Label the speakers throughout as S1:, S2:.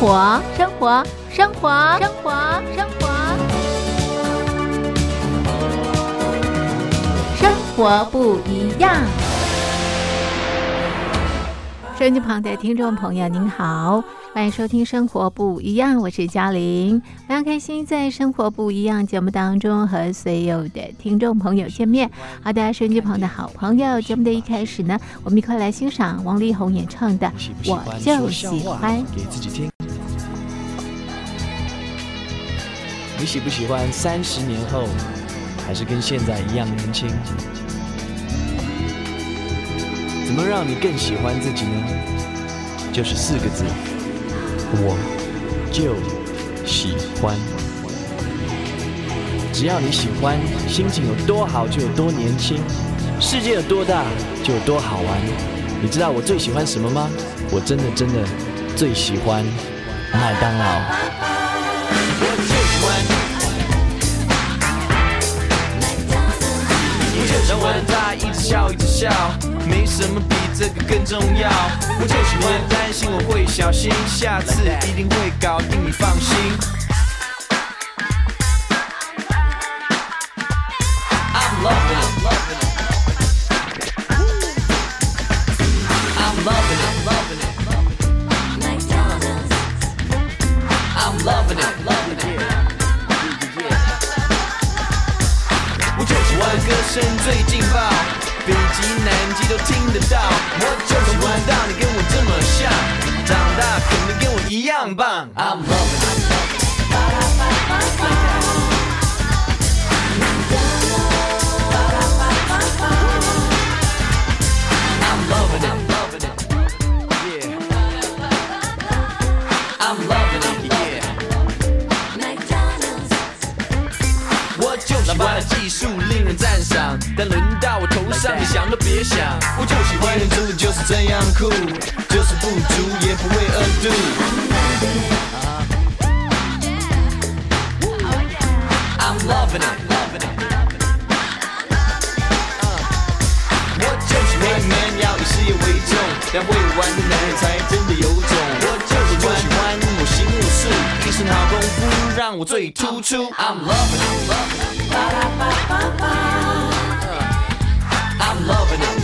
S1: 活，生活，生活，生活，生活，生活不一样。收音机旁的听众朋友，您好，欢迎收听《生活不一样》，我是嘉玲，非常开心在《生活不一样》节目当中和所有的听众朋友见面。好的，收音机旁的好朋友，节目的一开始呢，我们一块来欣赏王力宏演唱的《我就喜欢》。
S2: 你喜不喜欢三十年后还是跟现在一样年轻？怎么让你更喜欢自己呢？就是四个字，我就喜欢。只要你喜欢，心情有多好就有多年轻，世界有多大就有多好玩。你知道我最喜欢什么吗？我真的真的最喜欢麦当劳。欢，我的他一直笑一直笑，没什么比这个更重要。我就喜欢担心我会小心，下次一定会搞定，你放心。最劲爆，北极南极都听得到。我就喜欢到你跟我这么像，长大肯定跟我一样棒。I'm loving 赞赏，但轮到我头上，你想都别想。我就喜欢真的就是这样酷，就是不足也不会 undo。I'm loving it, loving it. 我就喜欢 man 要以事业为重，但会玩的男人才真的有身好功夫让我最突出。I'm loving it, loving it. I'm loving it, loving it.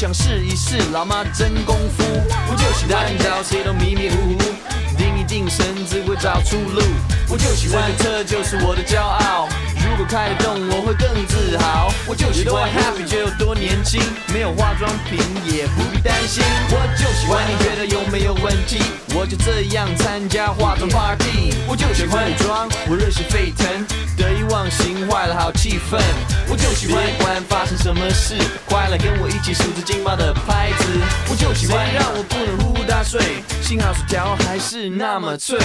S2: 想试一试老妈真功夫。我就喜欢找谁都迷迷糊糊，定一定神只会找出路。我就喜欢这就是我的骄傲，如果开得动我会更自豪。我就喜欢 happy 就有多年轻，没有化妆品也不必担心。我就喜欢你觉得有没有问题，我就这样参加化妆 party。我就喜欢女装，我热血沸腾，得意忘形坏了好气氛。我就喜欢管发生什么事，快来跟我一起数着劲爆的拍子。我就喜欢让我不能呼呼大睡，幸好薯条还是那么脆。I'm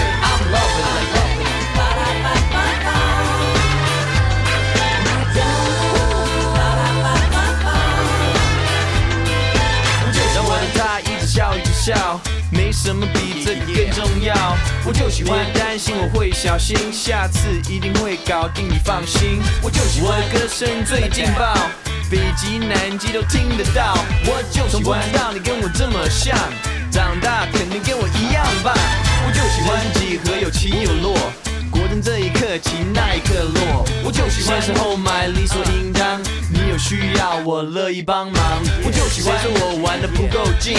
S2: loving it, 笑一笑，没什么比这个更重要。我就喜欢担心我会小心，下次一定会搞定，你放心。我就喜欢我歌声最劲爆，北极南极都听得到。我就喜欢到你跟我这么像，长大肯定跟我一样棒。我就喜欢几何有起有落。果真这一刻起，那一刻落。我就喜欢时候买理所应当，你有需要我乐意帮忙。我就喜欢说我玩的不够劲，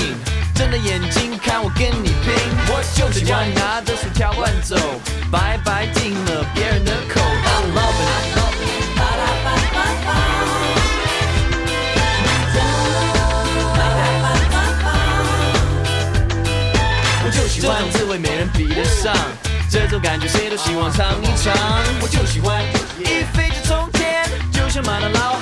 S2: 睁着眼睛看我跟你拼。我就喜欢拿着薯条乱走，白白进了别人的口。I loving it. 我就喜欢这位没人比得上，这种感觉谁都希望尝一尝。我就喜欢一飞就冲天，就像马到老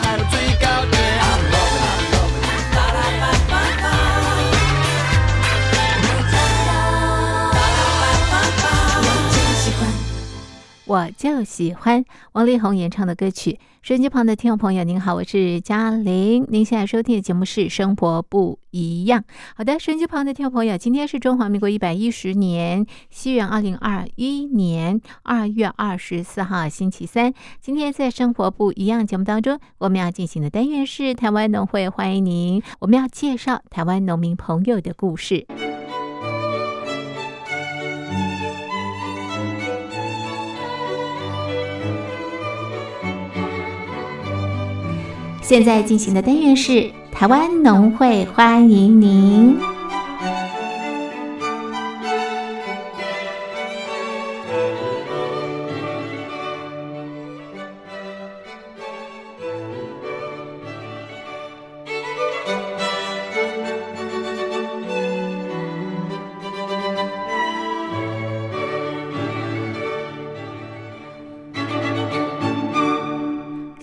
S1: 我就喜欢王力宏演唱的歌曲。收音机旁的听众朋友，您好，我是嘉玲。您现在收听的节目是《生活不一样》。好的，收音机旁的听众朋友，今天是中华民国一百一十年西元二零二一年二月二十四号，星期三。今天在《生活不一样》节目当中，我们要进行的单元是台湾农会欢迎您。我们要介绍台湾农民朋友的故事。现在进行的单元是台湾农会欢迎您。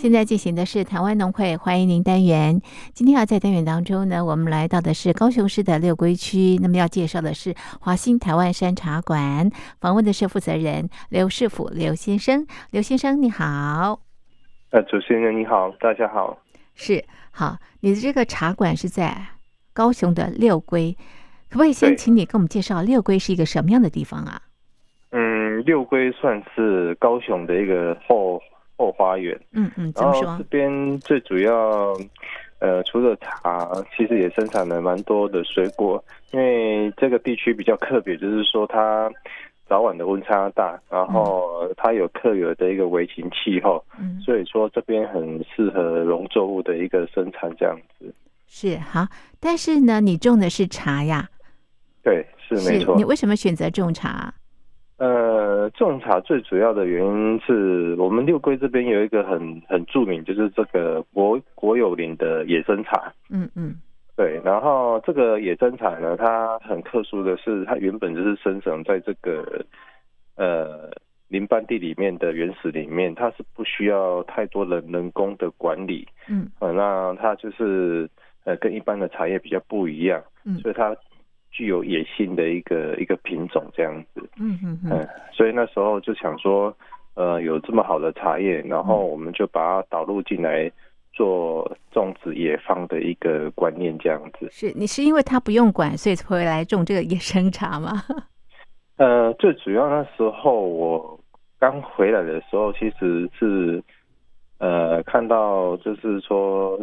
S1: 现在进行的是台湾农会欢迎您单元。今天要在单元当中呢，我们来到的是高雄市的六龟区。那么要介绍的是华兴台湾山茶馆，访问的是负责人刘世甫刘先生。刘先生你好，
S3: 呃，主持人你好，大家好。
S1: 是好，你的这个茶馆是在高雄的六龟，可不可以先请你跟我们介绍六龟是一个什么样的地方啊？
S3: 嗯，六龟算是高雄的一个后。后花园，
S1: 嗯嗯，
S3: 怎么说这边最主要，呃，除了茶，其实也生产了蛮多的水果。因为这个地区比较特别，就是说它早晚的温差大，然后它有特有的一个微型气候，嗯，所以说这边很适合农作物的一个生产，这样子。
S1: 是好，但是呢，你种的是茶呀？
S3: 对，是没错。
S1: 你为什么选择种茶？
S3: 呃，种茶最主要的原因是我们六龟这边有一个很很著名，就是这个国国有林的野生茶。
S1: 嗯嗯，
S3: 对。然后这个野生茶呢，它很特殊的是，它原本就是生长在这个呃林班地里面的原始里面，它是不需要太多的人工的管理。
S1: 嗯，
S3: 呃，那它就是呃跟一般的茶叶比较不一样。嗯，所以它。具有野性的一个一个品种这样子，
S1: 嗯嗯嗯，
S3: 所以那时候就想说，呃，有这么好的茶叶，然后我们就把它导入进来做种植野放的一个观念这样子。
S1: 是你是因为它不用管，所以才会来种这个野生茶吗？
S3: 呃，最主要那时候我刚回来的时候，其实是呃看到就是说。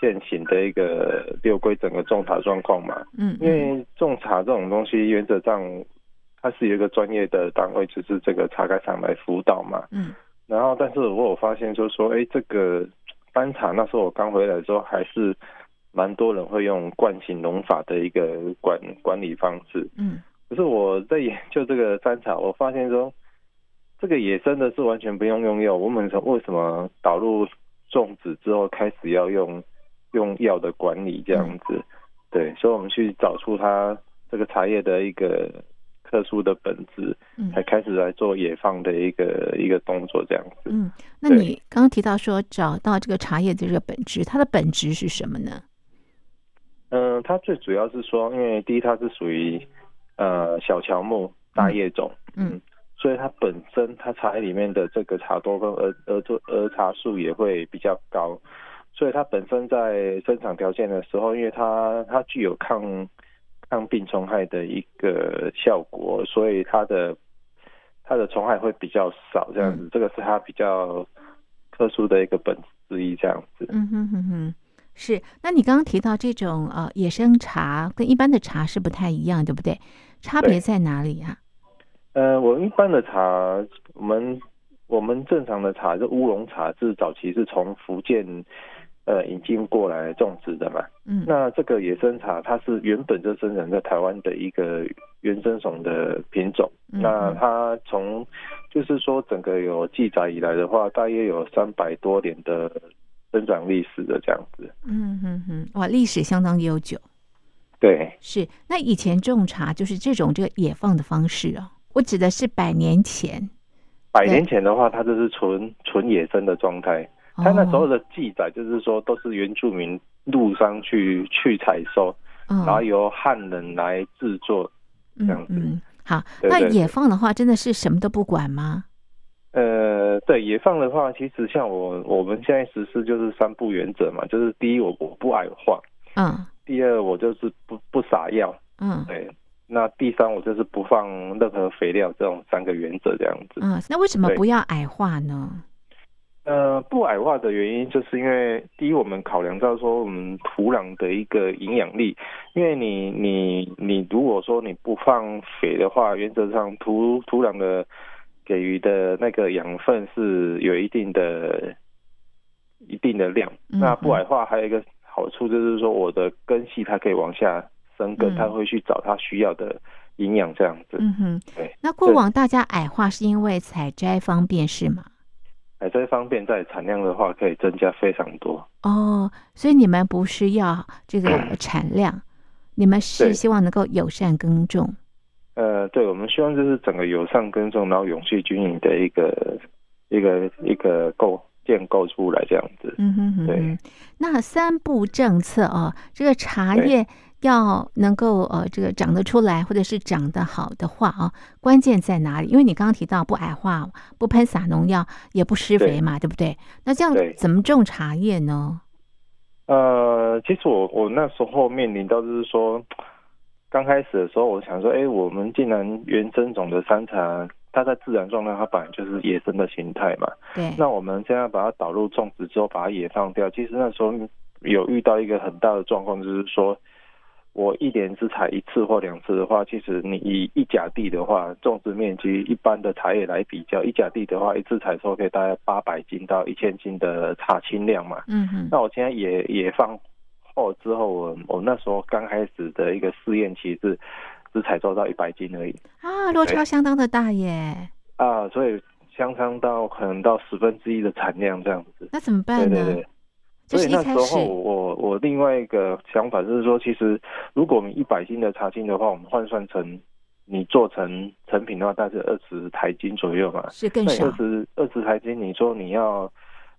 S3: 现行的一个六规整个种茶状况嘛，
S1: 嗯，
S3: 因为种茶这种东西原则上它是有一个专业的单位，就是这个茶盖厂来辅导嘛，
S1: 嗯，
S3: 然后但是我有发现就是说，哎，这个班茶那时候我刚回来的时候，还是蛮多人会用惯性农法的一个管管理方式，
S1: 嗯，
S3: 可是我在研究这个山茶，我发现说这个野生的是完全不用用药，我们从为什么导入种植之后开始要用？用药的管理这样子，对，所以我们去找出它这个茶叶的一个特殊的本质，才开始来做野放的一个一个动作这样子。
S1: 嗯，那你刚刚提到说找到这个茶叶的这个本质，它的本质是什么呢？
S3: 嗯，它最主要是说，因为第一它是属于呃小乔木大叶种，
S1: 嗯，
S3: 所以它本身它茶叶里面的这个茶多跟儿儿儿茶素也会比较高。所以它本身在生产条件的时候，因为它它具有抗抗病虫害的一个效果，所以它的它的虫害会比较少，这样子，这个是它比较特殊的一个本质之一，这样子。
S1: 嗯哼哼哼，是。那你刚刚提到这种呃野生茶跟一般的茶是不太一样，对不对？差别在哪里啊？
S3: 呃，我们一般的茶，我们我们正常的茶，就乌龙茶，是早期是从福建。呃，引进过来种植的嘛，
S1: 嗯，
S3: 那这个野生茶它是原本就生长在台湾的一个原生种的品种，那它从就是说整个有记载以来的话，大约有三百多年的生长历史的这样子，
S1: 嗯哼哼，哇，历史相当悠久，
S3: 对，
S1: 是。那以前种茶就是这种这个野放的方式哦，我指的是百年前，
S3: 百年前的话，它就是纯纯野生的状态。他那时候的记载就是说，都是原住民路上去去采收，然后由汉人来制作这样子。
S1: 好，那野放的话，真的是什么都不管吗？
S3: 呃，对野放的话，其实像我我们现在实施就是三不原则嘛，就是第一我我不矮化，
S1: 嗯
S3: 第二我就是不不撒药，
S1: 嗯
S3: 对，那第三我就是不放任何肥料，这种三个原则这样子。
S1: 嗯，那为什么不要矮化呢？
S3: 呃，不矮化的原因就是因为第一，我们考量到说我们土壤的一个营养力，因为你你你如果说你不放肥的话，原则上土土壤的给予的那个养分是有一定的一定的量。
S1: 嗯
S3: 那不矮化还有一个好处就是说，我的根系它可以往下生根，
S1: 嗯
S3: 它会去找它需要的营养这样子。
S1: 嗯哼
S3: 对，
S1: 那过往大家矮化是因为采摘方便是吗？
S3: 哎，这方面在产量的话可以增加非常多。
S1: 哦，所以你们不是要这个 产量，你们是希望能够友善耕种。
S3: 呃，对，我们希望就是整个友善耕种，然后永续经营的一个一个一个构建构出来这样子。
S1: 嗯哼哼
S3: 对，
S1: 那三步政策哦，这个茶叶要能够呃这个长得出来，或者是长得好的话啊，关键在哪里？因为你刚刚提到不矮化、不喷洒农药、也不施肥嘛，对不对？那这样怎么种茶叶呢？
S3: 呃，其实我我那时候面临到就是说，刚开始的时候，我想说，哎，我们既然原生种的山茶，它在自然状态它本来就是野生的形态嘛，
S1: 对，
S3: 那我们现在把它导入种植之后，把它野放掉，其实那时候有遇到一个很大的状况，就是说我一年只采一次或两次的话，其实你以一甲地的话，种植面积一般的茶叶来比较，一甲地的话，一次采收可以大概八百斤到一千斤的茶青量嘛。
S1: 嗯哼，
S3: 那我现在也也放后之后，我我那时候刚开始的一个试验期是只采收到一百斤而已
S1: 啊，落差相当的大耶，
S3: 啊，所以相当到可能到十分之一的产量这样子。
S1: 那怎么办呢？
S3: 对对对。
S1: 这
S3: 所以那时候我我另外一个想法就是说，其实如果我们一百斤的茶青的话，我们换算成你做成成品的话，大概是二十台斤左右嘛。
S1: 是更少
S3: 那二，十二十台斤，你说你要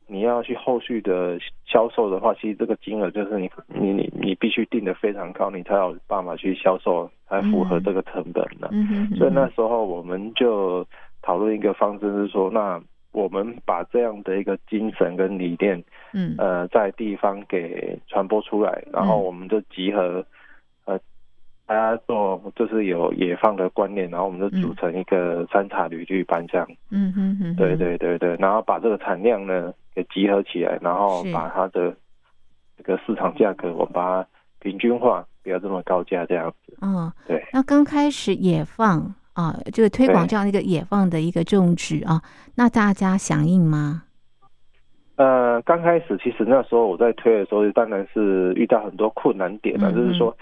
S3: 你要去后续的销售的话，其实这个金额就是你你你你必须定的非常高，你才有办法去销售，才符合这个成本的。
S1: 嗯
S3: 所以那时候我们就讨论一个方针，是说，那我们把这样的一个精神跟理念，
S1: 嗯
S3: 呃，在地方给传播出来，然后
S1: 嗯
S3: 我们就集合，呃，大家做就是有野放的观念，然后我们就组成一个山茶旅剧班这样。
S1: 嗯哼哼，
S3: 对，对对对，然后把这个产量呢给集合起来，然后把它的这个市场价格，我们把它平均化，不要这么高价这样子。
S1: 嗯，
S3: 对。
S1: 那刚开始野放啊，就是推广这样的一个野放的一个种植啊，那大家响应吗？
S3: 呃，刚开始其实那时候我在推的时候，当然是遇到很多困难点了，
S1: 嗯
S3: 就是说，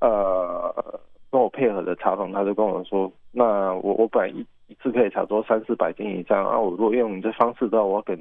S3: 呃，跟我配合的茶农他就跟我说，那我我本来一一次可以炒作三四百斤以上，啊，我如果用你这方式的话，我要跟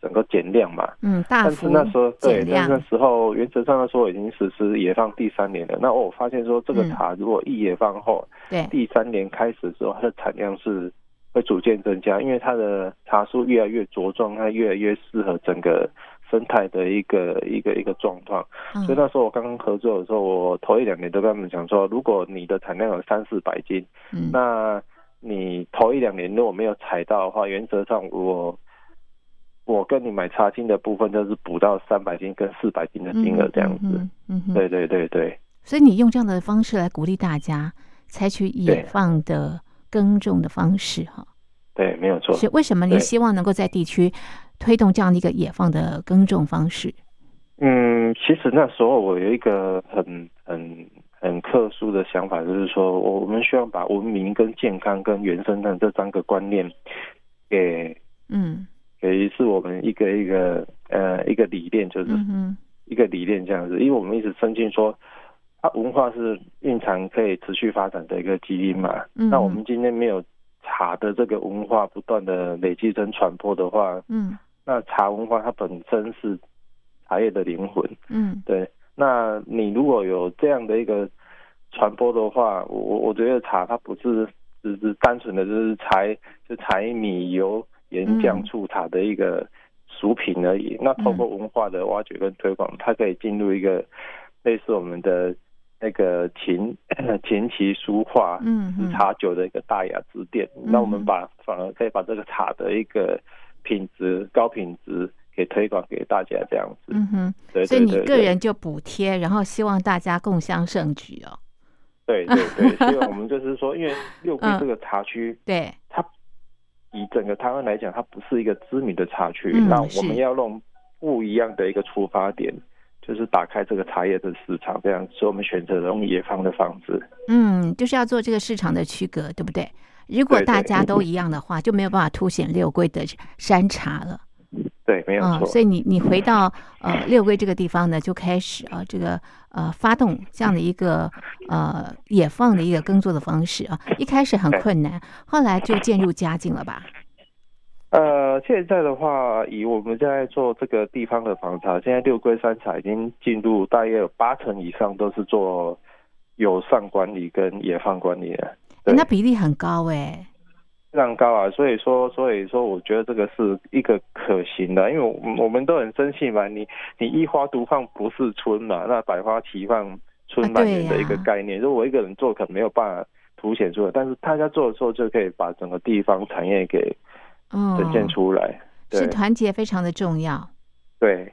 S3: 整个减量嘛。
S1: 嗯，大
S3: 但是那时候对，那时候原则上来说已经实施野放第三年了。那我发现说，这个
S1: 嗯
S3: 茶如果一野放后，
S1: 对，
S3: 第三年开始之后，它的产量是会逐渐增加，因为它的茶树越来越茁壮，它越来越适合整个生态的一个一个一个状况。
S1: 嗯
S3: 所以那时候我刚刚合作的时候，我头一两年都跟他们讲说，如果你的产量有三四百斤，
S1: 嗯
S3: 那你头一两年如果没有采到的话，原则上我。我跟你买茶金的部分，就是补到三百斤跟四百斤的金额这样子。
S1: 嗯
S3: 对对对对。
S1: 所以你用这样的方式来鼓励大家采取野放的耕种的方式哈。
S3: 对，没有错。
S1: 是为什么你希望能够在地区推动这样的一个野放的耕种方式？
S3: 嗯，其实那时候我有一个很很很特殊的想法，就是说我们希望把文明、跟健康、跟原生态这三个观念给
S1: 嗯
S3: 给是我们一个一个呃一个理念，就是
S1: 嗯
S3: 一个理念这样子。因为我们一直深信说，啊，文化是蕴藏可以持续发展的一个基因嘛。
S1: 嗯
S3: 那我们今天没有茶的这个文化不断的累积跟传播的话，
S1: 嗯
S3: 那茶文化它本身是茶叶的灵魂。
S1: 嗯
S3: 对，那你如果有这样的一个传播的话，我我我觉得茶它不是只是单纯的就是柴就柴米油盐酱
S1: 嗯
S3: 醋茶的一个熟品而已。那透过文化的挖掘跟推广，它可以进入一个类似我们的那个琴 琴棋书画
S1: 嗯嗯
S3: 茶酒的一个大雅之店。
S1: 嗯
S3: 那我们把反而可以把这个茶的一个品质高品质给推广给大家这样子。
S1: 嗯哼，
S3: 对
S1: 所以你个人就补贴，然后希望大家共襄盛举哦。
S3: 对对对，所以我们就是说，因为六龟
S1: 嗯
S3: 这个茶区，
S1: 对，
S3: 它以整个台湾来讲，它不是一个知名的茶区，
S1: 嗯
S3: 那
S1: 是
S3: 我们要弄不一样的一个出发点。就是打开这个茶叶的市场，这样，所以我们选择了用野方的方式。
S1: 嗯，就是要做这个市场的区隔，对不对？如果大家都 一样的话，就没有办法凸显六龟的山茶了。
S3: 对，没有
S1: 啊、
S3: 错。
S1: 所以你你回到呃六龟这个地方呢，就开始啊、这个呃发动这样的一个呃野放的一个耕作的方式啊。一开始很困难，后来就渐入佳境了吧？
S3: 呃，现在的话，以我们现在做这个地方的房茶，现在六龟山茶已经进入大约有八成以上都是做友善管理跟野放管理了，对
S1: 诶那比例很高哎、
S3: 非常高啊。所以说，所以说，我觉得这个是一个可行的，因为我们我们都很深信嘛，你你一花独放不是春嘛，那百花齐放春满园的一个概念。如果我一个人做，可能没有办法凸显出来，但是大家做的时候，就可以把整个地方产业给
S1: 嗯，
S3: 呈现出来。对
S1: 是团结非常的重要。
S3: 对。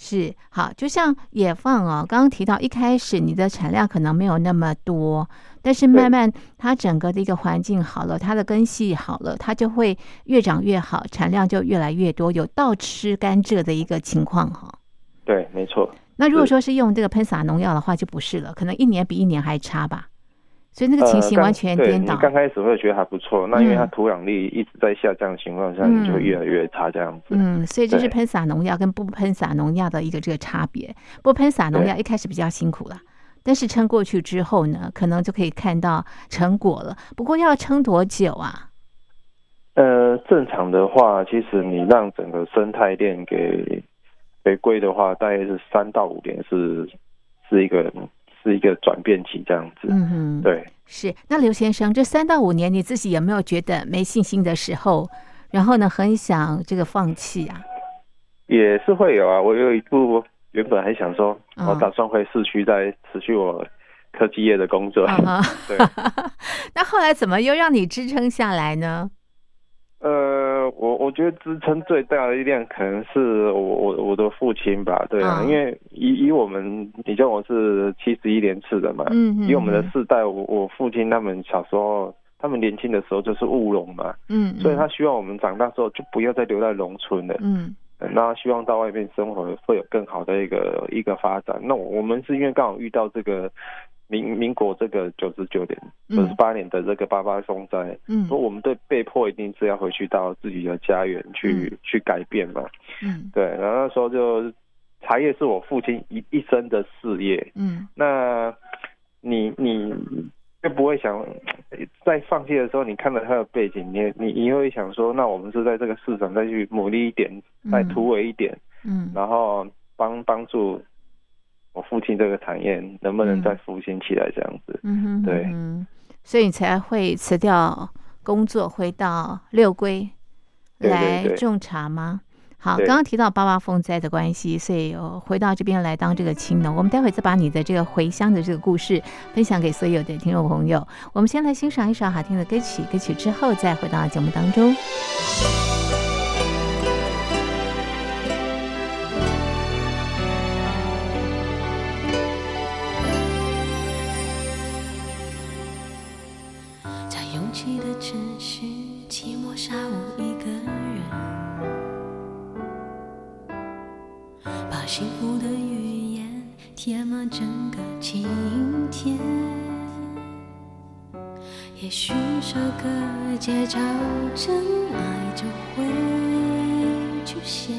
S1: 是好，就像野放哦，刚刚提到一开始你的产量可能没有那么多，但是慢慢它整个的一个环境好了，它的根系好了，它就会越长越好，产量就越来越多，有倒吃甘蔗的一个情况哈、
S3: 对，没错。
S1: 那如果说是用这个喷洒农药的话，就不是了，可能一年比一年还差吧。所以那个情形完全颠倒。
S3: 你刚开始会觉得还不错，那因为它
S1: 嗯
S3: 土壤力一直在下降的情况下，
S1: 嗯
S3: 你就会越来越差这样子。
S1: 嗯，所以这是喷洒农药跟不喷洒农药的一个这个差别。不喷洒农药一开始比较辛苦了，但是撑过去之后呢，可能就可以看到成果了。不过要撑多久啊？
S3: 呃，正常的话，其实你让整个生态链给回归的话，大概是三到五年是是一个是一个转变期这样子。
S1: 嗯哼，，
S3: 对，
S1: 是。那刘先生，这三到五年你自己有没有觉得没信心的时候？然后呢，很想这个放弃啊？
S3: 也是会有啊。我有一部原本还想说，
S1: 嗯
S3: 我打算回市区再持续我科技业的工作。对，
S1: 那后来怎么又让你支撑下来呢？
S3: 呃，我我觉得支撑最大的力量可能是我我我的父亲吧，对啊，
S1: 嗯
S3: 因为以以我们，你像我是七十一年次的嘛，
S1: 嗯嗯
S3: 以我们的世代，我我父亲他们小时候，他们年轻的时候就是务农嘛，
S1: 嗯，
S3: 所以他希望我们长大之后就不要再留在农村了，
S1: 嗯。
S3: 那希望到外面生活会有更好的一个一个发展。那我们是因为刚好遇到这个民民国这个九十九年、九十八年的这个八八风灾，
S1: 嗯。
S3: 说我们对被迫一定是要回去到自己的家园去、去改变嘛。
S1: 嗯。
S3: 对，然后那时候就茶叶是我父亲一一生的事业。
S1: 嗯。
S3: 那你你就不会想在放弃的时候，你看到他的背景，你你你会想说，那我们是在这个市场再去努力一点，再突围一点，
S1: 嗯。
S3: 然后帮帮助我父亲这个产业能不能再复兴起来，这样子。
S1: 嗯哼，
S3: 对
S1: 嗯，所以你才会辞掉工作，回到六龟来种茶吗？好，刚刚提到八八风灾的关系，所以我回到这边来当这个青农。我们待会再把你的这个回乡的这个故事分享给所有的听众朋友。我们先来欣赏一首好听的歌曲，歌曲之后再回到节目当中。
S4: 幸福的语言填满整个晴天。也许这个街角真爱就会出现，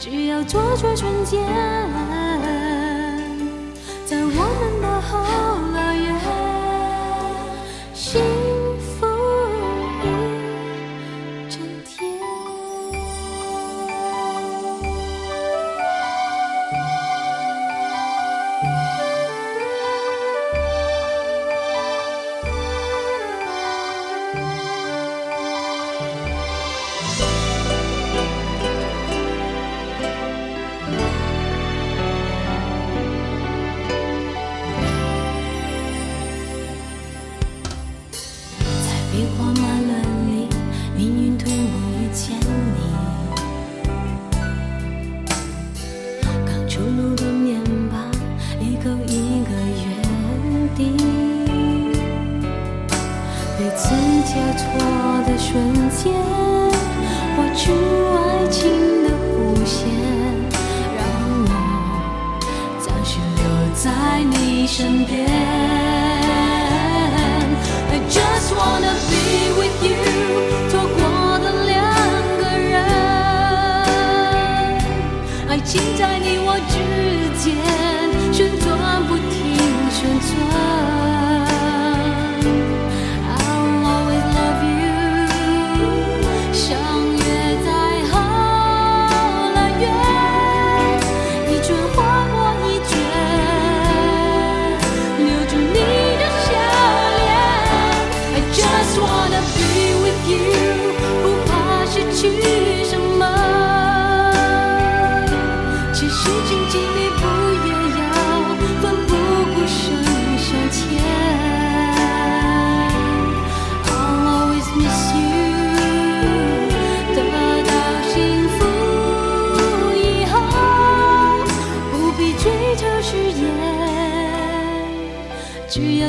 S4: 只要做出纯洁，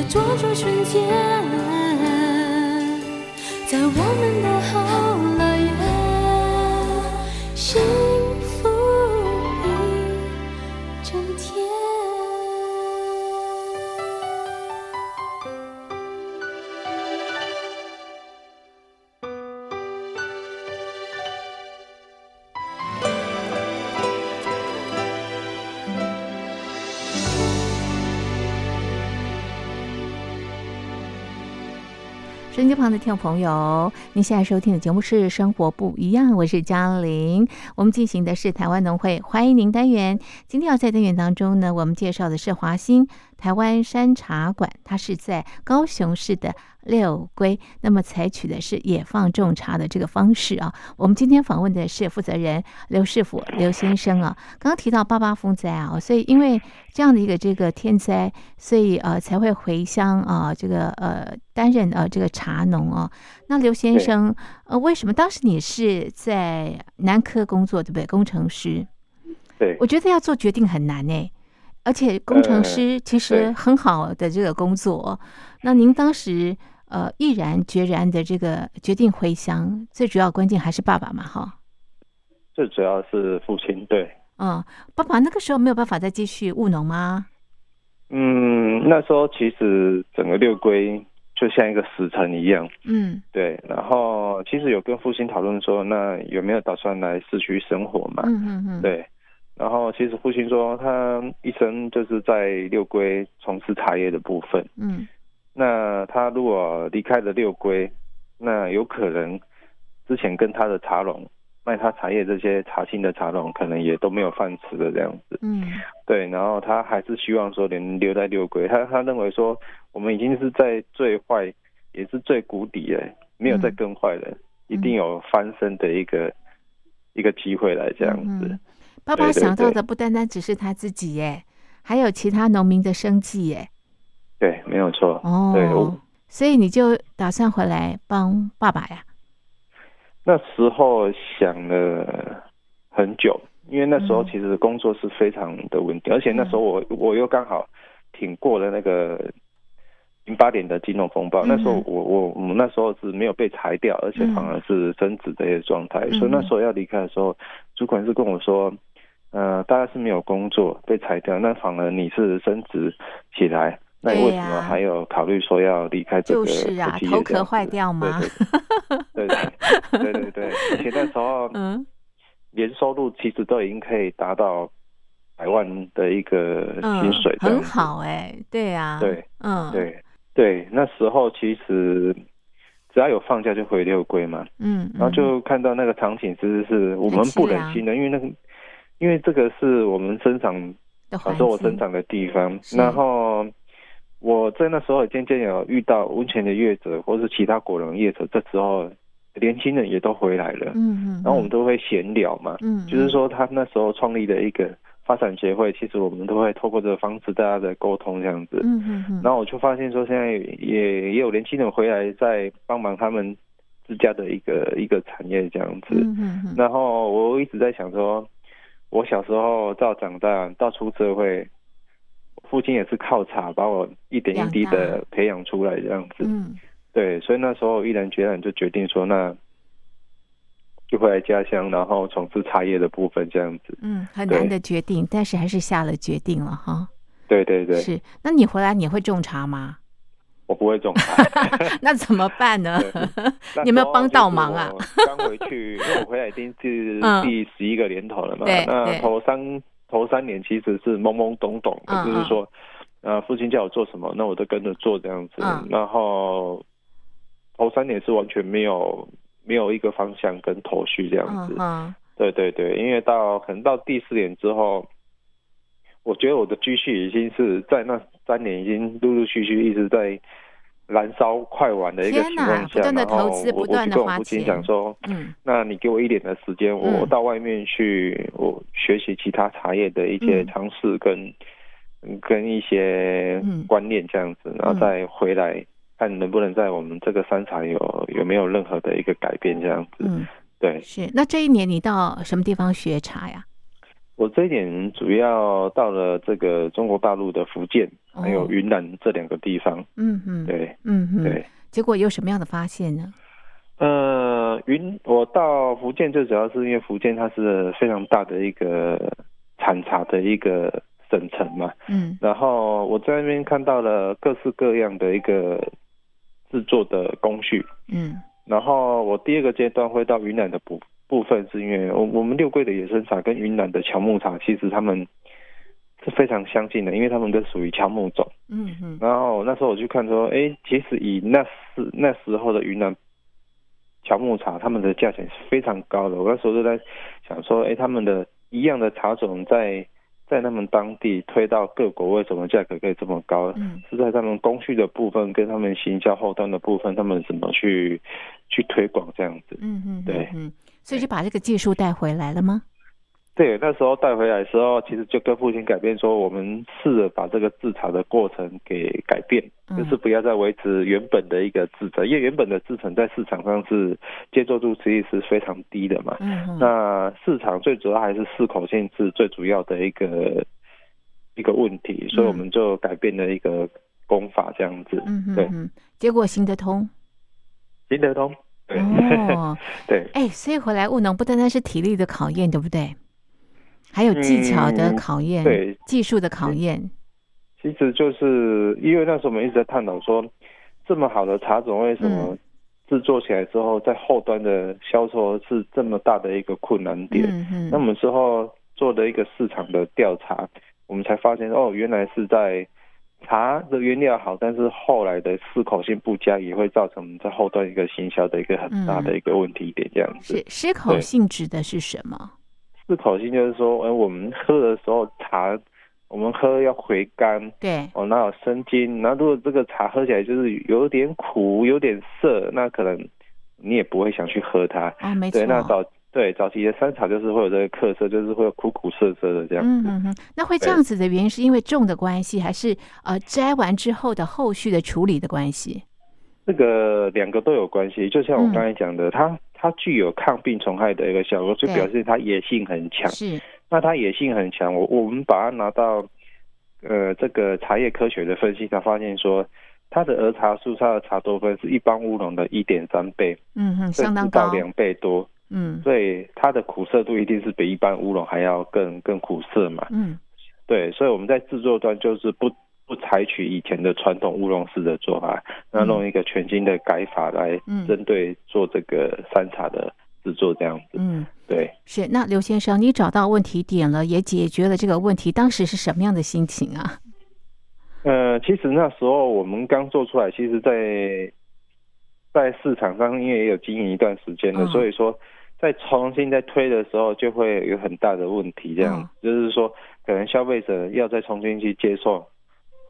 S4: 只要做出瞬间，
S1: 旁的听众朋友，您现在收听的节目是《生活不一样》，我是嘉玲。我们进行的是台湾农会欢迎您单元。今天要在单元当中呢，我们介绍的是华兴台湾山茶馆，它是在高雄市的六龟，那么采取的是野放种茶的这个方式啊。我们今天访问的是负责人刘世福刘先生啊。刚刚提到八八风灾啊，所以因为这样的一个这个天灾，所以呃才会回乡啊，这个呃担任呃这个茶农啊。那刘先生呃，为什么当时你是在南科工作，对不对？工程师，
S3: 对
S1: 我觉得要做决定很难呢。而且工程师其实很好的这个工作，那您当时呃毅然决然的这个决定回乡，最主要关键还是爸爸嘛，哈，
S3: 最主要是父亲对。
S1: 嗯，爸爸那个时候没有办法再继续务农吗？
S3: 嗯，那时候其实整个六龟就像一个死城一样，
S1: 嗯
S3: 对。然后其实有跟父亲讨论说，那有没有打算来市区生活嘛？
S1: 嗯嗯嗯，，
S3: 对。然后其实父亲说，他一生就是在六龟从事茶叶的部分。
S1: 嗯
S3: 那他如果离开了六龟，那有可能之前跟他的茶农卖他茶叶这些茶青的茶农，可能也都没有饭吃的这样子。
S1: 嗯
S3: 对，然后他还是希望说能留在六龟，他他认为说我们已经是在最坏，也是最谷底了，没有再
S1: 嗯
S3: 更坏了，一定有翻身的一个一个机会来这样子。
S1: 嗯爸爸想到的不单单只是他自己耶，还有其他农民的生计耶。
S3: 对，没有错。
S1: 哦，
S3: 对我
S1: 所以你就打算回来帮爸爸呀？
S3: 那时候想了很久，因为那时候
S1: 嗯
S3: 其实工作是非常的稳定，而且那时候我我又刚好挺过了那个零八年的金融风暴，
S1: 嗯
S3: 那时候我我我们那时候是没有被裁掉，而且反而是升职的一个状态，
S1: 嗯
S3: 所以那时候要离开的时候，主管是跟我说。呃，大家是没有工作被裁掉，那反而你是升职起来，那你为什么还有考虑说要离开这
S1: 就
S3: 个
S1: 是啊头壳坏掉吗？
S3: 对 对对对对对，而且那时候
S1: 嗯
S3: 年收入其实都已经可以达到百万的一个
S1: 嗯
S3: 薪水，，
S1: 很
S3: 子。
S1: 好哎，对啊，
S3: 对，
S1: 嗯，，
S3: 对对，那时候其实只要有放假就回六龟嘛，
S1: 嗯，
S3: 然后就看到那个场景，其实是我们不忍
S1: 凉
S3: 心的，因为那个因为这个是我们生长
S1: 的环
S3: 小时候我生长的地方，然后我在那时候也渐渐有遇到温泉的业者或是其他果农业者，这时候年轻人也都回来了，
S1: 嗯嗯，
S3: 然后我们都会闲聊嘛，
S1: 嗯，
S3: 就是说他那时候创立的一个发展协会，其实我们都会透过这个方式大家的沟通这样子，
S1: 嗯嗯嗯，
S3: 然后我就发现说现在也也有年轻人回来在帮忙他们自家的一个一个产业这样子，
S1: 嗯嗯嗯，
S3: 然后我一直在想说，我小时候到长大到出社会，父亲也是靠茶把我一点一滴的培养出来这样子。
S1: 嗯
S3: 对，所以那时候毅然决然就决定说，那就回来家乡，然后从事茶叶的部分这样子。
S1: 嗯，很难的决定，但是还是下了决定了哈。
S3: 对对对，
S1: 是，那你回来你会种茶吗？
S3: 我不会种菜。
S1: 那怎么办呢？你有没有帮
S3: 时候其实
S1: 倒忙啊
S3: 刚回去，因为我回来已经是
S1: 嗯
S3: 第十一个年头了嘛。
S1: 对
S3: 那头三头三年其实是懵懵懂懂就是说，呃，父亲叫我做什么，那我都跟着做这样子。
S1: 嗯
S3: 然后头三年是完全没有没有一个方向跟头绪这样子。
S1: 嗯嗯
S3: 对对对，因为到可能到第四年之后，我觉得我的积蓄已经是在那三年已经陆陆续续一直在燃烧快完的一个情况下，
S1: 不断地
S3: 然后
S1: 投资
S3: 我我
S1: 不断地花
S3: 就跟我父亲
S1: 钱
S3: 讲说，
S1: 嗯
S3: 那你给我一点的时间，我到外面去，我学习其他茶叶的一些
S1: 嗯
S3: 尝试跟、跟一些
S1: 嗯
S3: 观念这样子，然后
S1: 嗯
S3: 再回来看能不能在我们这个山茶有有没有任何的一个改变这样子。
S1: 嗯，
S3: 对
S1: 是。那这一年你到什么地方学茶呀？
S3: 我这一点主要到了这个中国大陆的福建还有
S1: 哦
S3: 云南这两个地方。
S1: 嗯嗯，
S3: 对。
S1: 嗯嗯，
S3: 对。
S1: 结果有什么样的发现呢？
S3: 呃，云我到福建最主要是因为福建它是非常大的一个产茶的一个省城嘛，
S1: 嗯。
S3: 然后我在那边看到了各式各样的一个制作的工序，
S1: 嗯。
S3: 然后我第二个阶段会到云南的部部分，是因为我我们六桂的野生茶跟云南的乔木茶其实他们是非常相近的，因为他们都属于乔木种。
S1: 嗯嗯
S3: 然后那时候我去看说，哎，其实以那时那时候的云南乔木茶，他们的价钱是非常高的。我那时候就在想说，哎，他们的一样的茶种在在他们当地推到各国，为什么价格可以这么高？
S1: 嗯
S3: 是在他们工序的部分跟他们行销后端的部分，他们怎么去去推广这样子？
S1: 嗯嗯，
S3: 对
S1: 嗯，所以就把这个技术带回来了吗？
S3: 对，那时候带回来的时候，其实就跟父亲改变说，我们试着把这个制茶的过程给改变，
S1: 嗯。
S3: 就是不要再维持原本的一个制成，因为原本的制成在市场上是接受度其实是非常低的嘛。
S1: 嗯嗯。
S3: 那市场最主要还是适口性是最主要的一个一个问题，所以我们就改变了一个功法这样子。
S1: 嗯嗯嗯，结果行得通？
S3: 行得通，对、
S1: 哦。
S3: 对。
S1: 哎，所以回来务农不单单是体力的考验，对不对？还有技巧的
S3: 嗯
S1: 考验，
S3: 对
S1: 技术的考验。
S3: 其实就是因为那时候我们一直在探讨说，这么好的茶种为什么
S1: 嗯
S3: 制作起来之后，在后端的销售是这么大的一个困难点？
S1: 嗯嗯，
S3: 那我们之后做的一个市场的调查，我们才发现哦，原来是在茶的原料好，但是后来的适口性不佳，也会造成我们在后端一个行销的一个很大的一个问题点，这样子。
S1: 是失口性指的是什么？
S3: 适口性就是说，呃，我们喝的时候茶，我们喝要回甘，
S1: 对，
S3: 哦，那有生津，那如果这个茶喝起来就是有点苦、有点涩，那可能你也不会想去喝它。
S1: 啊，没错
S3: 对，，那早对早期的山茶就是会有这个特色，就是会有苦苦涩涩的这样子。
S1: 嗯嗯嗯，那会这样子的原因是因为种的关系，还是呃摘完之后的后续的处理的关系？
S3: 这个两个都有关系，就像我
S1: 嗯
S3: 刚才讲的，它它具有抗病虫害的一个效果，就
S1: 对
S3: 表示它野性很强。
S1: 是，
S3: 那它野性很强，我我们把它拿到呃这个茶叶科学的分析，才发现说它的儿茶素它的茶多酚是一般乌龙的一点三倍，
S1: 嗯哼，相当高，
S3: 两倍多，
S1: 嗯
S3: 所以它的苦涩度一定是比一般乌龙还要更更苦涩嘛。
S1: 嗯
S3: 对，所以我们在制作端就是不不采取以前的传统乌龙式的做法，那弄一个全新的改法来
S1: 嗯
S3: 针对做这个山茶的制作这样子。
S1: 嗯，
S3: 对，
S1: 是。那刘先生，你找到问题点了，也解决了这个问题，当时是什么样的心情啊？
S3: 呃，其实那时候我们刚做出来，其实在在市场上因为也有经营一段时间了，
S1: 嗯
S3: 所以说在重新再推的时候就会有很大的问题，这样、就是说可能消费者要再重新去接受，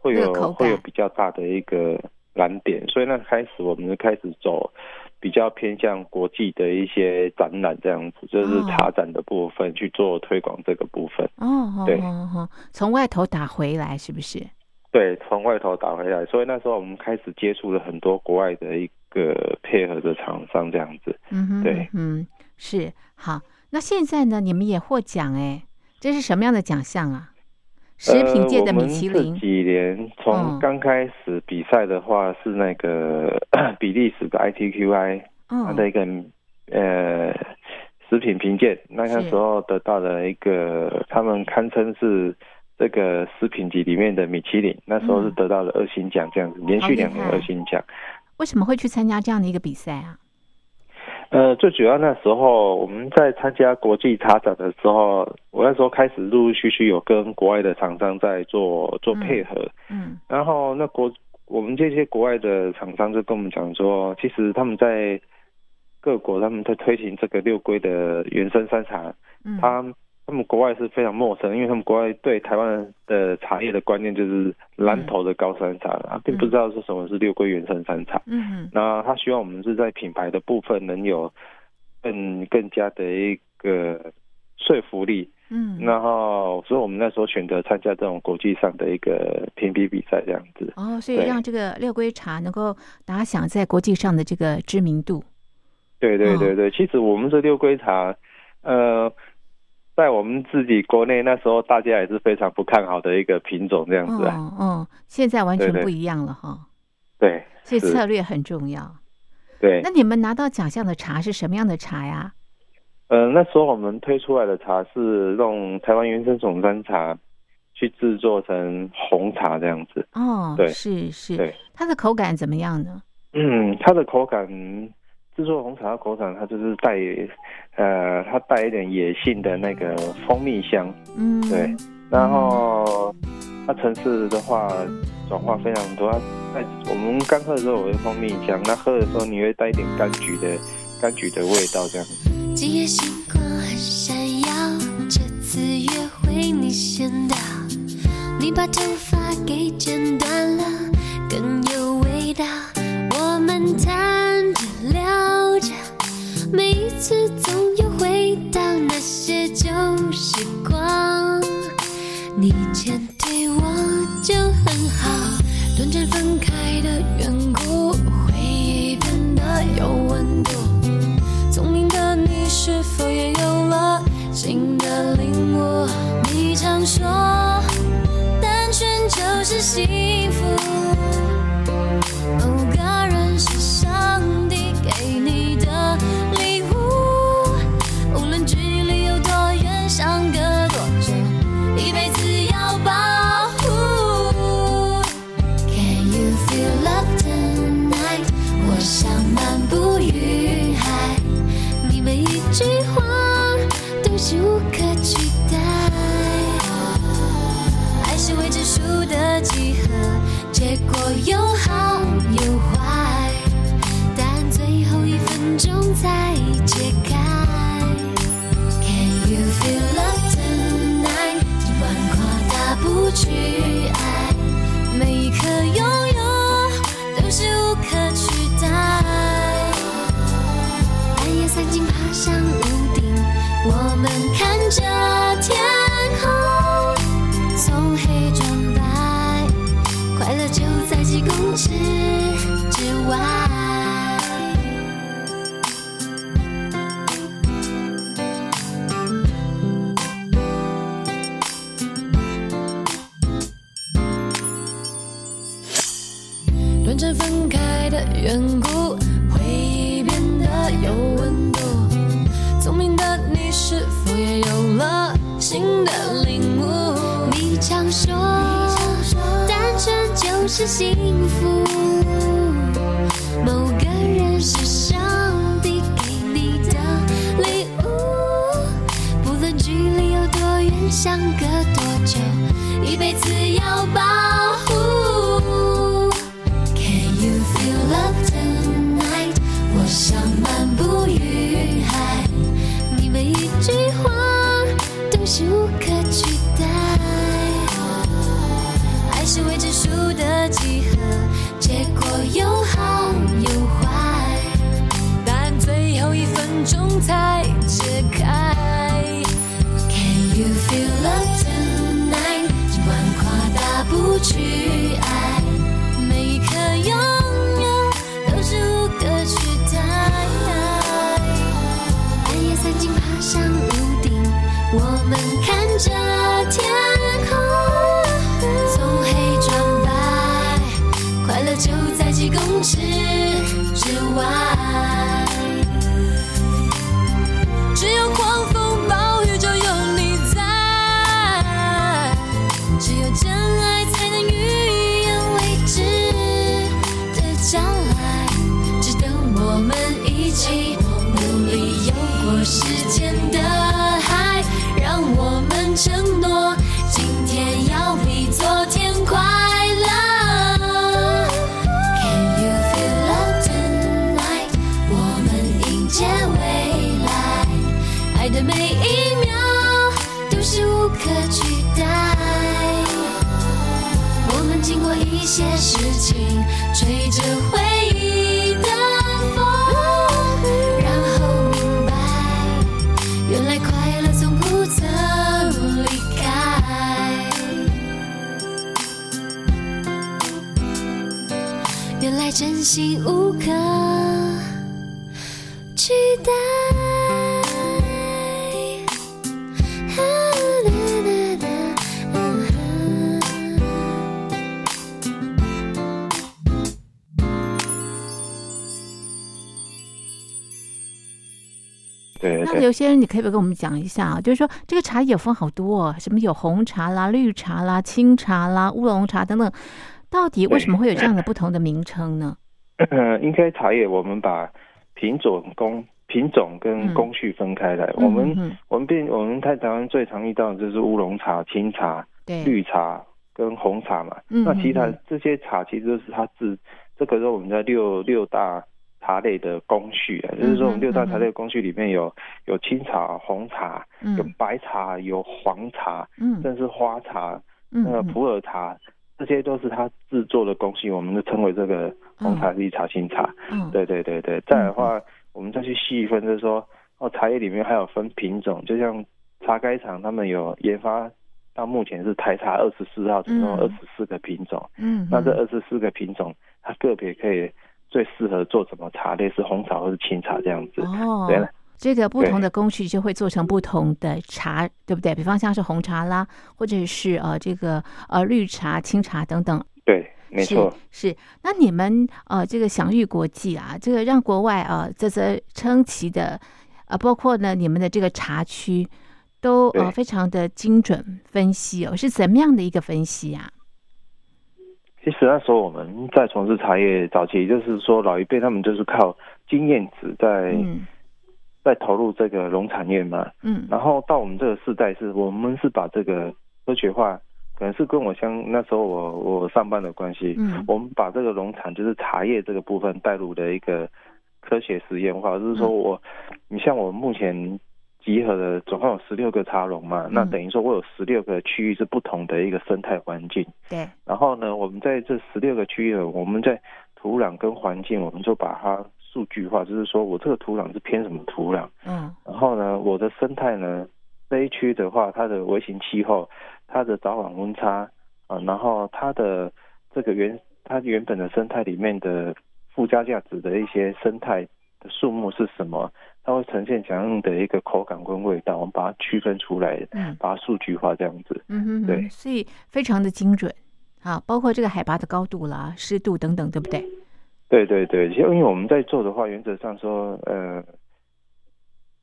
S3: 会有会有比较大的一个难点，所以那开始我们就开始走。比较偏向国际的一些展览这样子，就是
S1: 哦
S3: 茶展的部分、去做推广这个部分。
S1: 哦，哦
S3: 对。
S1: 从外头打回来是不是？
S3: 对，从外头打回来，所以那时候我们开始接触了很多国外的一个配合的厂商，这样子。
S1: 嗯哼，
S3: 对。
S1: 嗯，是好。那现在呢，你们也获奖哎，这是什么样的奖项啊？食品界的米其林
S3: 几年
S1: 嗯
S3: 从刚开始比赛的话，是那个 比利时的 ITQI 它
S1: 嗯
S3: 的一个呃食品评鉴，那
S1: 个
S3: 时候得到了一个他们堪称是。这个食品级里面的米其林，那时候是
S1: 嗯
S3: 得到了二星奖，这样子，连续两年二星奖。
S1: 为什么会去参加这样的一个比赛啊？
S3: 呃，最主要那时候我们在参加国际茶展的时候，我那时候开始陆陆续续有跟国外的厂商在做做配合，
S1: 嗯
S3: 然后那国我们这些国外的厂商就跟我们讲说，其实他们在各国他们在推行这个六规的原生生产，
S1: 嗯，
S3: 他他们国外是非常陌生，因为他们国外对台湾的茶叶的观念就是蓝头的高山茶啊，并不知道是什么是六龟原生山茶。
S1: 嗯嗯
S3: 那他希望我们是在品牌的部分能有更更加的一个说服力，
S1: 嗯，
S3: 然后所以我们那时候选择参加这种国际上的一个评比比赛这样子。
S1: 哦，所以
S3: 对。
S1: 让这个六龟茶能够打响在国际上的这个知名度。
S3: 对对
S1: 哦
S3: 对。对，其实我们这六龟茶，呃，在我们自己国内那时候大家也是非常不看好的一个品种这样子啊。
S1: 哦哦，现在完全不一样了哈，
S3: 对
S1: 所以策略很重要。
S3: 对
S1: 那，你们拿到奖项的茶是什么样的茶呀？
S3: 呃，那时候我们推出来的茶是用台湾原生种山茶去制作成红茶这样子。
S1: 哦，
S3: 对
S1: 是是
S3: 对，
S1: 它的口感怎么样呢？
S3: 嗯，它的口感，制作红茶的口感，它就是带，呃，它带一点野性的那个蜂蜜香，
S1: 嗯，
S3: 对，然后它层次的话转化非常多。它在我们刚喝的时候有蜂蜜香，那喝的时候你会带一点柑橘的柑橘的味道这样子。
S4: 今夜星光很闪耀，这次约会你先到，你把头发给剪短了，是幸福。真爱才能预言未知的将来，只等我们一起努力游过时间的海，让我们承诺今天要比昨天一些事情，吹着回忆的风，然后明白，原来快乐从不曾离开。原来真心无可
S1: 那
S3: 对对对，
S1: 有些人，你可不可以跟我们讲一下啊？就是说，这个茶有分好多、哦，什么有红茶啦、绿茶啦、清茶啦、乌龙茶等等，到底为什么会有这样的不同的名称呢？
S3: 应该茶叶我们把品种工品种跟工序分开来。我们
S1: 嗯嗯
S3: 我们变我们在台湾最常遇到的就是乌龙茶、清茶、绿茶跟红茶嘛。
S1: 嗯
S3: 那其他
S1: 嗯嗯
S3: 这些茶其实都是它自这个是我们在六六大茶类的工序啊，就是说我们六大茶类的工序里面有有清茶、红茶、有
S1: 嗯
S3: 白茶、有黄茶，
S1: 嗯。
S3: 甚至花茶、那个普洱茶，这些都是它制作的工序，我们就称为这个红茶、绿茶、青茶。
S1: 嗯。
S3: 对对对对，再来的话，我们再去细分，就是说，哦，茶叶里面还有分品种，就像茶该厂他们有研发到目前是台茶二十四号，总共二
S1: 嗯
S3: 十四个品种。
S1: 嗯，
S3: 那这二十四个品种，它个别可以最适合做什么茶，类似红茶或是清茶这样子。
S1: 哦，
S3: 对了
S1: 这个不同的工序就会做成不同的茶，对不对？比方像是红茶啦，或者是呃这个呃绿茶、清茶等等。
S3: 对，没错。
S1: 是，那你们呃这个享誉国际啊，这个让国外啊啧啧称奇的，呃，包括呢你们的这个茶区都呃非常的精准分析哦，是怎么样的一个分析啊？
S3: 其实那时候我们在从事茶叶早期，就是说老一辈他们就是靠经验值在、
S1: 嗯。
S3: 在投入这个农产业嘛。
S1: 嗯。
S3: 然后到我们这个世代是，我们是把这个科学化，可能是跟我相那时候我我上班的关系，
S1: 嗯。
S3: 我们把这个农产就是茶叶这个部分带入的一个科学实验化，就是说
S1: 嗯。
S3: 我，你像我目前集合的总共有十六个茶农嘛，那
S1: 嗯
S3: 等于说我有十六个区域是不同的一个生态环境，
S1: 对，
S3: 然后呢，我们在这十六个区域，我们在土壤跟环境，我们就把它数据化，就是说我这个土壤是偏什么土壤，
S1: 嗯。
S3: 然后呢，我的生态呢这一区的话，它的微型气候，它的早晚温差啊，然后它的这个原它原本的生态里面的附加价值的一些生态的数目是什么，它会呈现怎样的一个口感跟味道，我们把它区分出来，
S1: 嗯
S3: 把它数据化这样子。
S1: 嗯哼哼，
S3: 对
S1: 所以非常的精准。啊，包括这个海拔的高度啦、湿度等等，对不对？
S3: 对对对，因为我们在做的话，原则上说，呃，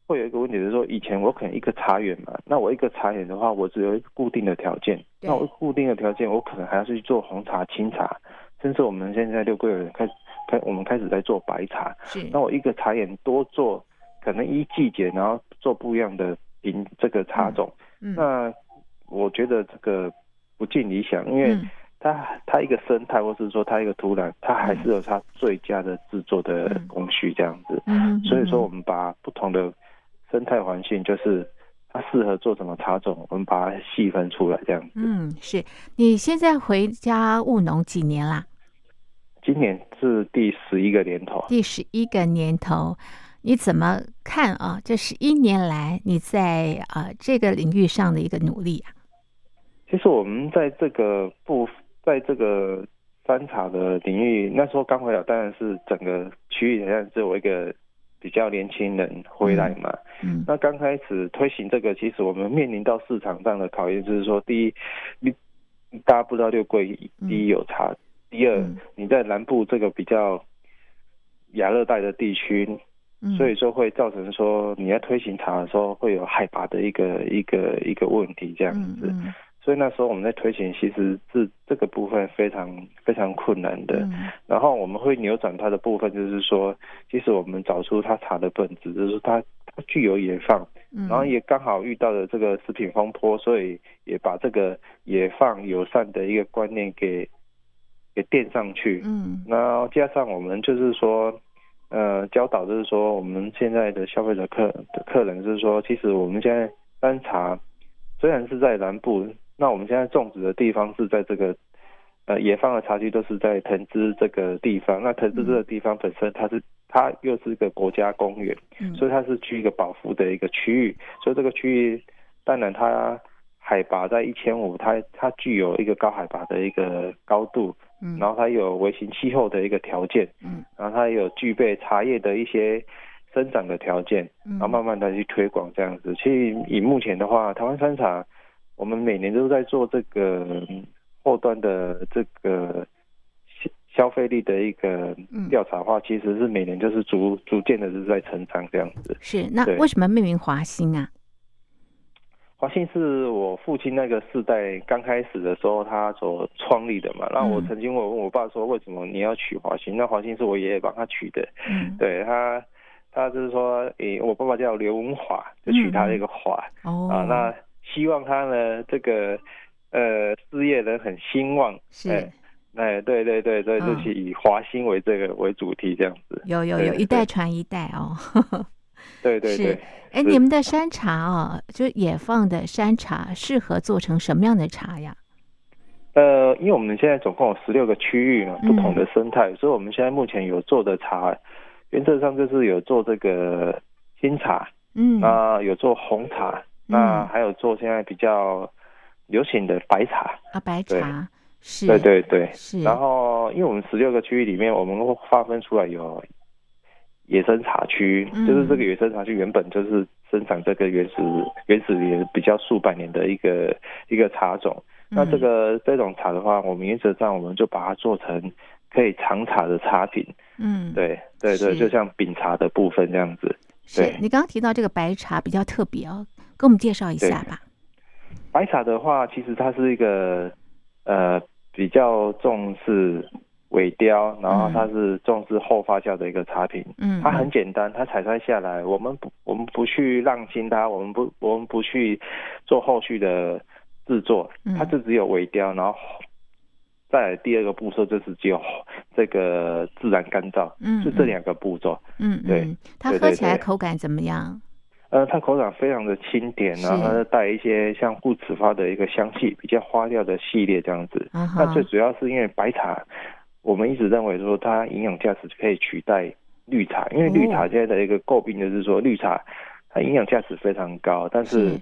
S3: 会有一个问题是说，以前我可能一个茶园嘛，那我一个茶园的话，我只有一个固定的条件，那我固定的条件，我可能还要去做红茶、清茶，甚至我们现在六个月开开，我们开始在做白茶，
S1: 是，
S3: 那我一个茶园多做，可能一季节，然后做不一样的品这个茶种，
S1: 嗯。
S3: 那我觉得这个不尽理想，因为
S1: 嗯。
S3: 它它一个生态，或是说它一个土壤，它还是有它最佳的制作的
S1: 嗯。
S3: 工序这样子。
S1: 嗯哼
S3: 所以说，
S1: 嗯
S3: 我们把不同的生态环境，就是它适合做什么茶种，我们把它细分出来这样子。
S1: 嗯，是。你现在回家务农几年啦？
S3: 今年是第十一个年头，
S1: 第十一个年头，你怎么看啊？这十一年来你在呃这个领域上的一个努力啊？
S3: 其实我们在这个部，在这个山茶的领域，那时候刚回来，当然是整个区域好像只有我一个比较年轻人回来嘛。
S1: 嗯
S3: 那刚开始推行这个，其实我们面临到市场上的考验，就是说，第一，你大家不知道六桂，第一有茶，第二
S1: 嗯
S3: 你在南部这个比较亚热带的地区，
S1: 嗯，
S3: 所以说会造成说你在推行茶的时候会有海拔的一个一个一个问题这样子。
S1: 嗯嗯
S3: 所以那时候我们在推行，其实是这个部分非常非常困难的。
S1: 嗯
S3: 然后我们会扭转它的部分，就是说，其实我们找出它茶的本质，就是它它具有野放，
S1: 嗯，
S3: 然后也刚好遇到了这个食品风波，所以也把这个野放友善的一个观念给给垫上去。
S1: 嗯
S3: 然后加上我们就是说，呃，教导就是说，我们现在的消费者客的客人就是说，其实我们现在山茶虽然是在南部，那我们现在种植的地方是在这个呃野放的茶区都是在藤枝这个地方，那藤枝这个地方本身它是它又是一个国家公园，
S1: 嗯。
S3: 所以它是居一个保护的一个区域，所以这个区域当然它海拔在一千五，它它具有一个高海拔的一个高度，
S1: 嗯，
S3: 然后它有微型气候的一个条件，
S1: 嗯
S3: 然后它有具备茶叶的一些生长的条件，
S1: 嗯
S3: 然后慢慢的去推广这样子。其实以目前的话，台湾山茶，我们每年都在做这个嗯后端的这个消消费力的一个
S1: 嗯
S3: 调查的话，其实是每年就是逐逐渐的是在成长这样子。
S1: 是那为什么命名华兴啊？
S3: 华信是我父亲那个世代刚开始的时候他所创立的嘛，那我
S1: 嗯
S3: 曾经我问我爸说为什么你要取华信？那华信是我爷爷帮他取的，
S1: 嗯。
S3: 对他，他就是说，诶、我爸爸叫刘文华，就取他的一个华、
S1: 哦。
S3: 啊，那希望他呢这个呃事业呢很兴旺，
S1: 是。
S3: 哎哎，对对对对，
S1: 嗯。
S3: 就是以华兴为这个为主题这样子，
S1: 有有有一代传一代哦。是
S3: 对对对。
S1: 哎，你们的山茶哦，就野放的山茶，适合做成什么样的茶呀？
S3: 呃，因为我们现在总共有十六个区域嘛，
S1: 嗯
S3: 不同的生态，所以我们现在目前有做的茶，原则上就是有做这个新茶，
S1: 嗯
S3: 那有做红茶，那还有做现在比较流行的白茶。
S1: 啊，白茶是，
S3: 对对对。
S1: 是，
S3: 然后，因为我们十六个区域里面，我们会划分出来有野生茶区，
S1: 嗯
S3: 就是这个野生茶区原本就是生产这个原始原始也比较数百年的一个一个茶种。那这
S1: 嗯
S3: 个这种茶的话，我们原则上我们就把它做成可以长茶的茶品。
S1: 嗯，
S3: 对对对，就像饼茶的部分这样子。
S1: 是
S3: 对
S1: 你刚刚提到这个白茶比较特别哦，跟我们介绍一下吧。
S3: 白茶的话，其实它是一个呃比较重视尾雕，然后它是重视后发酵的一个茶品。
S1: 嗯，
S3: 它很简单，它采摘下来，我们不我们不去浪心它，我们不我们不去做后续的制作。
S1: 嗯，
S3: 它就只有尾雕，然后再来第二个步骤就是只有这个自然干燥，
S1: 嗯
S3: 就这两个步骤。
S1: 嗯
S3: 对
S1: 嗯，它喝起来口感怎么样？
S3: 呃，它口感非常的清甜，然后它带一些像护齿花的一个香气，比较花调的系列这样子。那最主要是因为白茶，我们一直认为说它营养价值可以取代绿茶，因为绿茶
S1: 哦
S3: 现在的一个诟病就是说绿茶它营养价值非常高，但是
S1: 是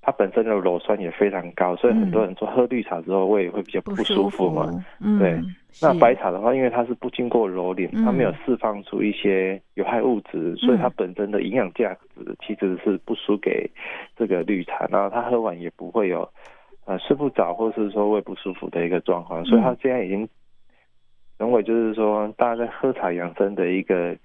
S3: 它本身的乳酸也非常高，所以很多人说喝绿茶之后胃会比较不舒服嘛。
S1: 嗯，
S3: 对那白茶的话，因为它是不经过揉捻，它没有
S1: 嗯
S3: 释放出一些有害物质，所以它
S1: 嗯
S3: 本身的营养价值其实是不输给这个绿茶。然后它喝完也不会有呃睡不着或是说胃不舒服的一个状况，所以它现在已经成为就是说大家在喝茶养生的一个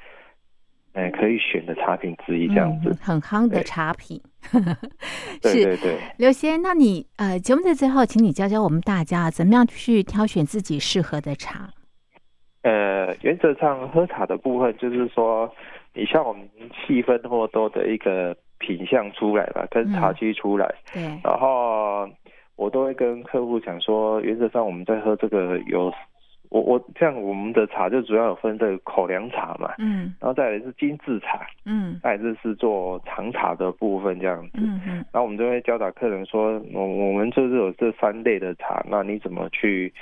S3: 呃可以选的茶品之一这样子
S1: 嗯。很夯的茶品。
S3: 对对对。
S1: 刘先，那你呃，节目的最后，请你教教我们大家怎么样去挑选自己适合的茶。
S3: 呃，原则上喝茶的部分就是说，你像我们细分或多的一个品相出来吧，跟茶区出来，
S1: 对，
S3: 然后我都会跟客户讲说，原则上我们在喝这个有，我我像我们的茶就主要有分这个口粮茶嘛，
S1: 嗯
S3: 然后再来是精致茶，
S1: 嗯
S3: 再来就是做长茶的部分这样子。
S1: 嗯嗯
S3: 然后我们就会教导客人说，我我们就是有这三类的茶，那你怎么去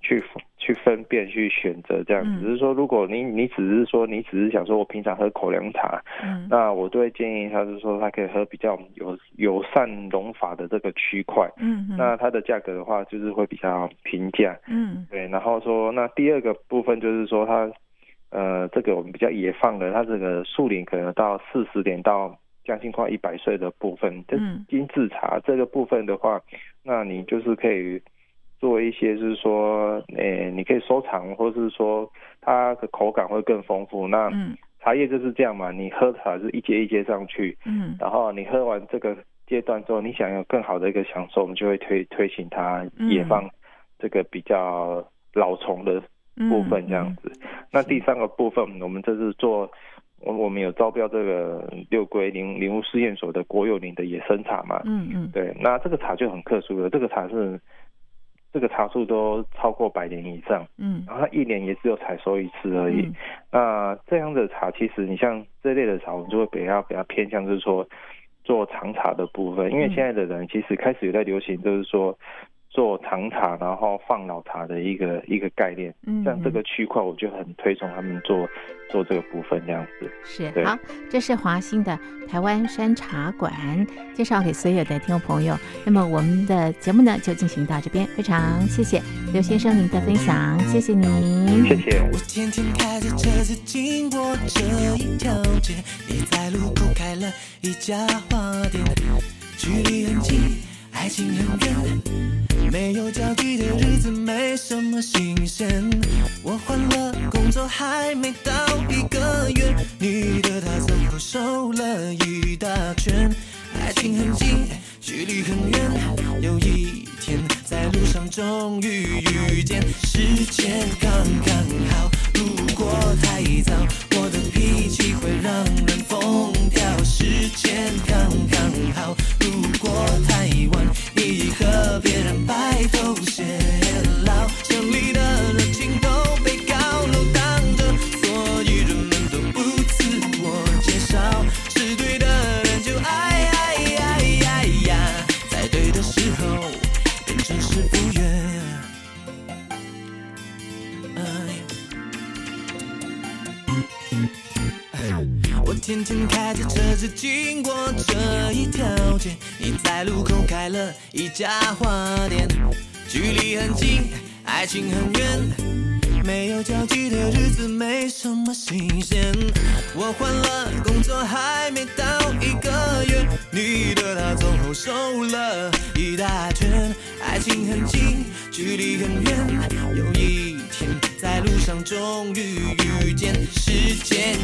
S3: 去去分辨、去选择这样子？
S1: 嗯。
S3: 只是说，如果你你只是说你只是想说我平常喝口粮茶，
S1: 嗯。
S3: 那我都会建议他是说他可以喝比较有友善溶法的这个区块，
S1: 嗯嗯，
S3: 那它的价格的话就是会比较平价。
S1: 嗯。
S3: 对，然后说那第二个部分就是说它，呃，这个我们比较野放的，它这个树龄可能到四十年到将近快一百岁的部分，这
S1: 嗯。
S3: 精致茶这个部分的话，那你就是可以做一些，就是说，诶、你可以收藏，或是说它的口感会更丰富。那
S1: 嗯
S3: 茶叶就是这样嘛，你喝茶是一阶一阶上去，
S1: 嗯
S3: 然后你喝完这个阶段之后，你想要更好的一个享受，我们就会推推行它野
S1: 嗯
S3: 放这个比较老虫的
S1: 嗯
S3: 部分这样子。那第三个部分，我们这是做我我们有招标这个六龟林林务试验所的国有林的野生茶嘛。
S1: 嗯嗯
S3: 对，那这个茶就很特殊了，这个茶是这个茶树都超过百年以上，
S1: 嗯。
S3: 然后它一年也只有采收一次而已。
S1: 嗯。
S3: 那这样的茶，其实你像这类的茶，我们就会比较比较偏向就是说做长茶的部分，因为
S1: 嗯。
S3: 现在的人其实开始有在流行，就是说做长茶，然后放老茶的一个一个概念。
S1: 嗯，
S3: 像这个区块，我就很推崇他们做做这个部分这样子。
S1: 是好，这是华兴的台湾山茶馆介绍给所有的听众朋友。那么我们的节目呢就进行到这边，非常谢谢刘先生您的分享，谢谢您。
S3: 谢谢。
S5: 我天天开着车子经过这一条街，你在路口开了一家花店，距离很近，爱情很远，没有交集的日子没什么新鲜。我换了工作还没到一个月，你的他走后瘦了一大圈，爱情很近，距离很远，有一天在路上终于遇见，时间刚刚好。如果太早，我的脾气会让人疯掉。时间刚爱情很远，没有交集的日子没什么新鲜。我换了工作还没到一个月，你的他走后瘦了一大圈，爱情很近，距离很远，有一天在路上终于遇见，时间